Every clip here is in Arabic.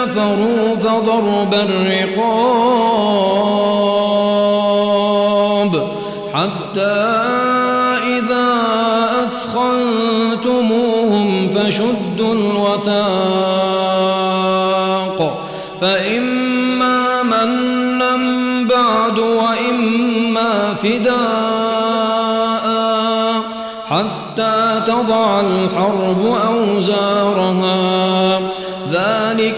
كفروا فضرب الرقاب حتى إذا أثخنتموهم فشدوا الوثاق فإما منا بعد وإما فداء حتى تضع الحرب أوزارها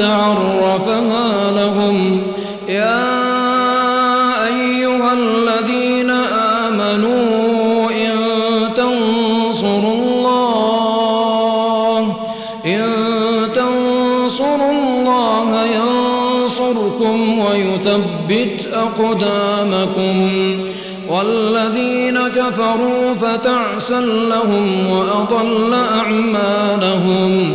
عرفها لهم. يا أيها الذين آمنوا إن تنصروا الله إن تنصروا الله ينصركم ويثبت أقدامكم. والذين كفروا فتعسا لهم وأضل أعمالهم.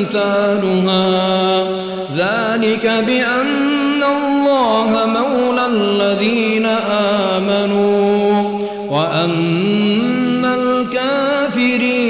أمثالها. ذلك بأن الله مولى الذين آمنوا وأن الكافرين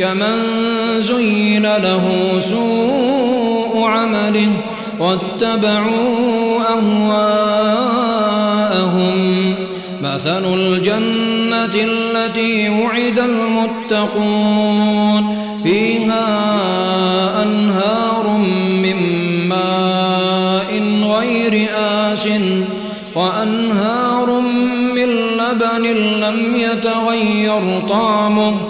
كمن زين له سوء عمله واتبعوا أهواءهم. مثل الجنة التي وعد المتقون. فيها أنهار من ماء غير آس وأنهار من لبن لم يتغير طعمه.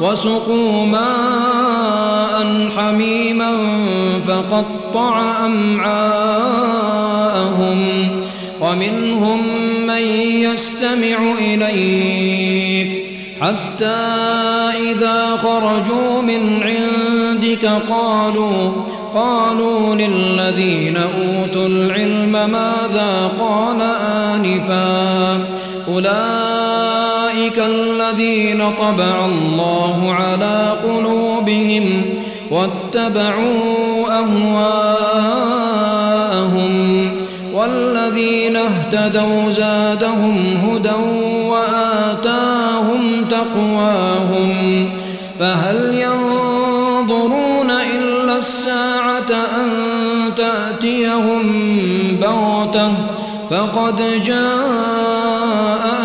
وسقوا ماء حميما فقطع أمعاءهم ومنهم من يستمع إليك حتى إذا خرجوا من عندك قالوا قالوا للذين أوتوا العلم ماذا قال آنفا أولئك الذين طبع الله على قلوبهم واتبعوا أهواءهم والذين اهتدوا زادهم هدى وآتاهم تقواهم فهل ينظرون إلا الساعة أن تأتيهم بغتة فقد جاء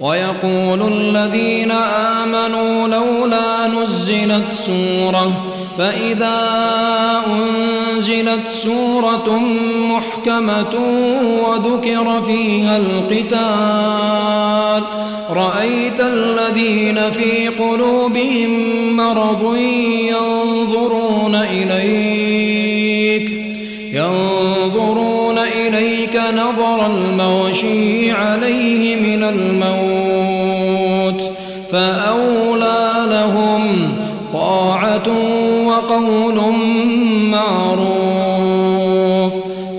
ويقول الذين آمنوا لولا نزلت سورة فإذا أنزلت سورة محكمة وذكر فيها القتال رأيت الذين في قلوبهم مرض ينظرون إليك ينظرون إليك نظر المغشي عليه من الموت فأولى لهم طاعة وقول معروف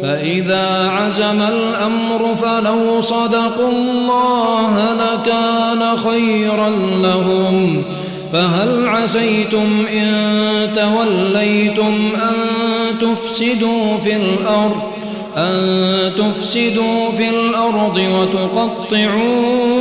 فإذا عزم الأمر فلو صدقوا الله لكان خيرا لهم فهل عسيتم إن توليتم أن تفسدوا في الأرض أن تفسدوا في الأرض وتقطعوا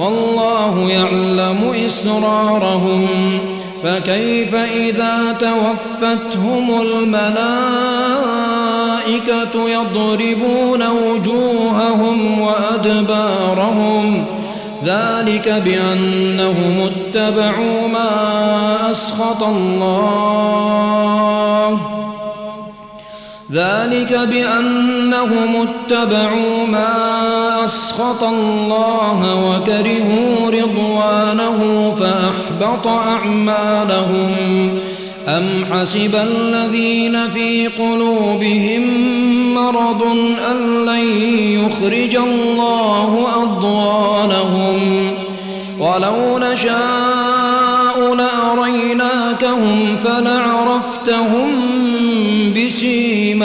والله يعلم إسرارهم. فكيف إذا توفتهم الملائكة يضربون وجوههم وأدبارهم؟ ذلك بأنهم اتبعوا ما أسخط الله. ذلك بأنهم اتبعوا ما أسخط الله وكرهوا رضوانه فأحبط أعمالهم. أم حسب الذين في قلوبهم مرض أن لن يخرج الله أضوانهم ولو نشاء لأريناكهم فلعرفتهم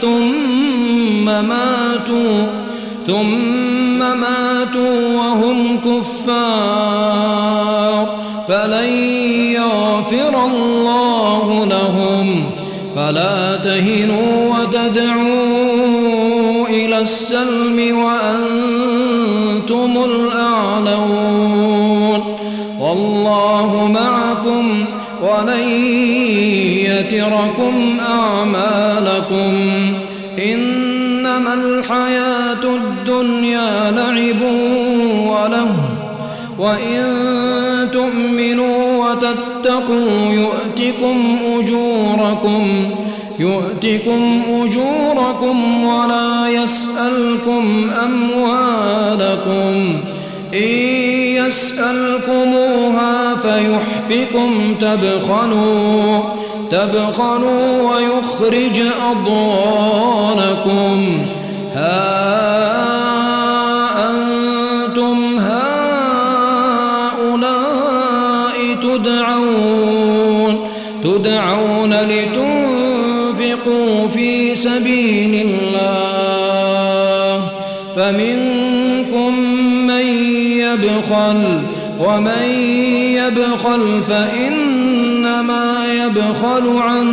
ثم ماتوا ثم ماتوا وهم كفار. فلن يغفر الله لهم. فلا تهنوا وتدعوا إلى السلم وأنتم الأعلون. والله معكم. ولن يتركم أعمالكم إنما الحياة الدنيا لعب وله وإن تؤمنوا وتتقوا يؤتكم أجوركم يؤتكم أجوركم ولا يسألكم أموالكم إن يسألكموها فيحفكم تبخلوا تبخلوا ويخرج أضوانكم ها أنتم هؤلاء تدعون تدعون لتنفقوا في سبيل الله. فمنكم من يبخل ومن يبخل فإنما يبخل عن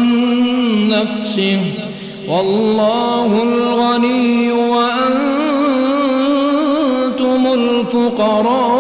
نفسه. والله الغني وأنتم الفقراء.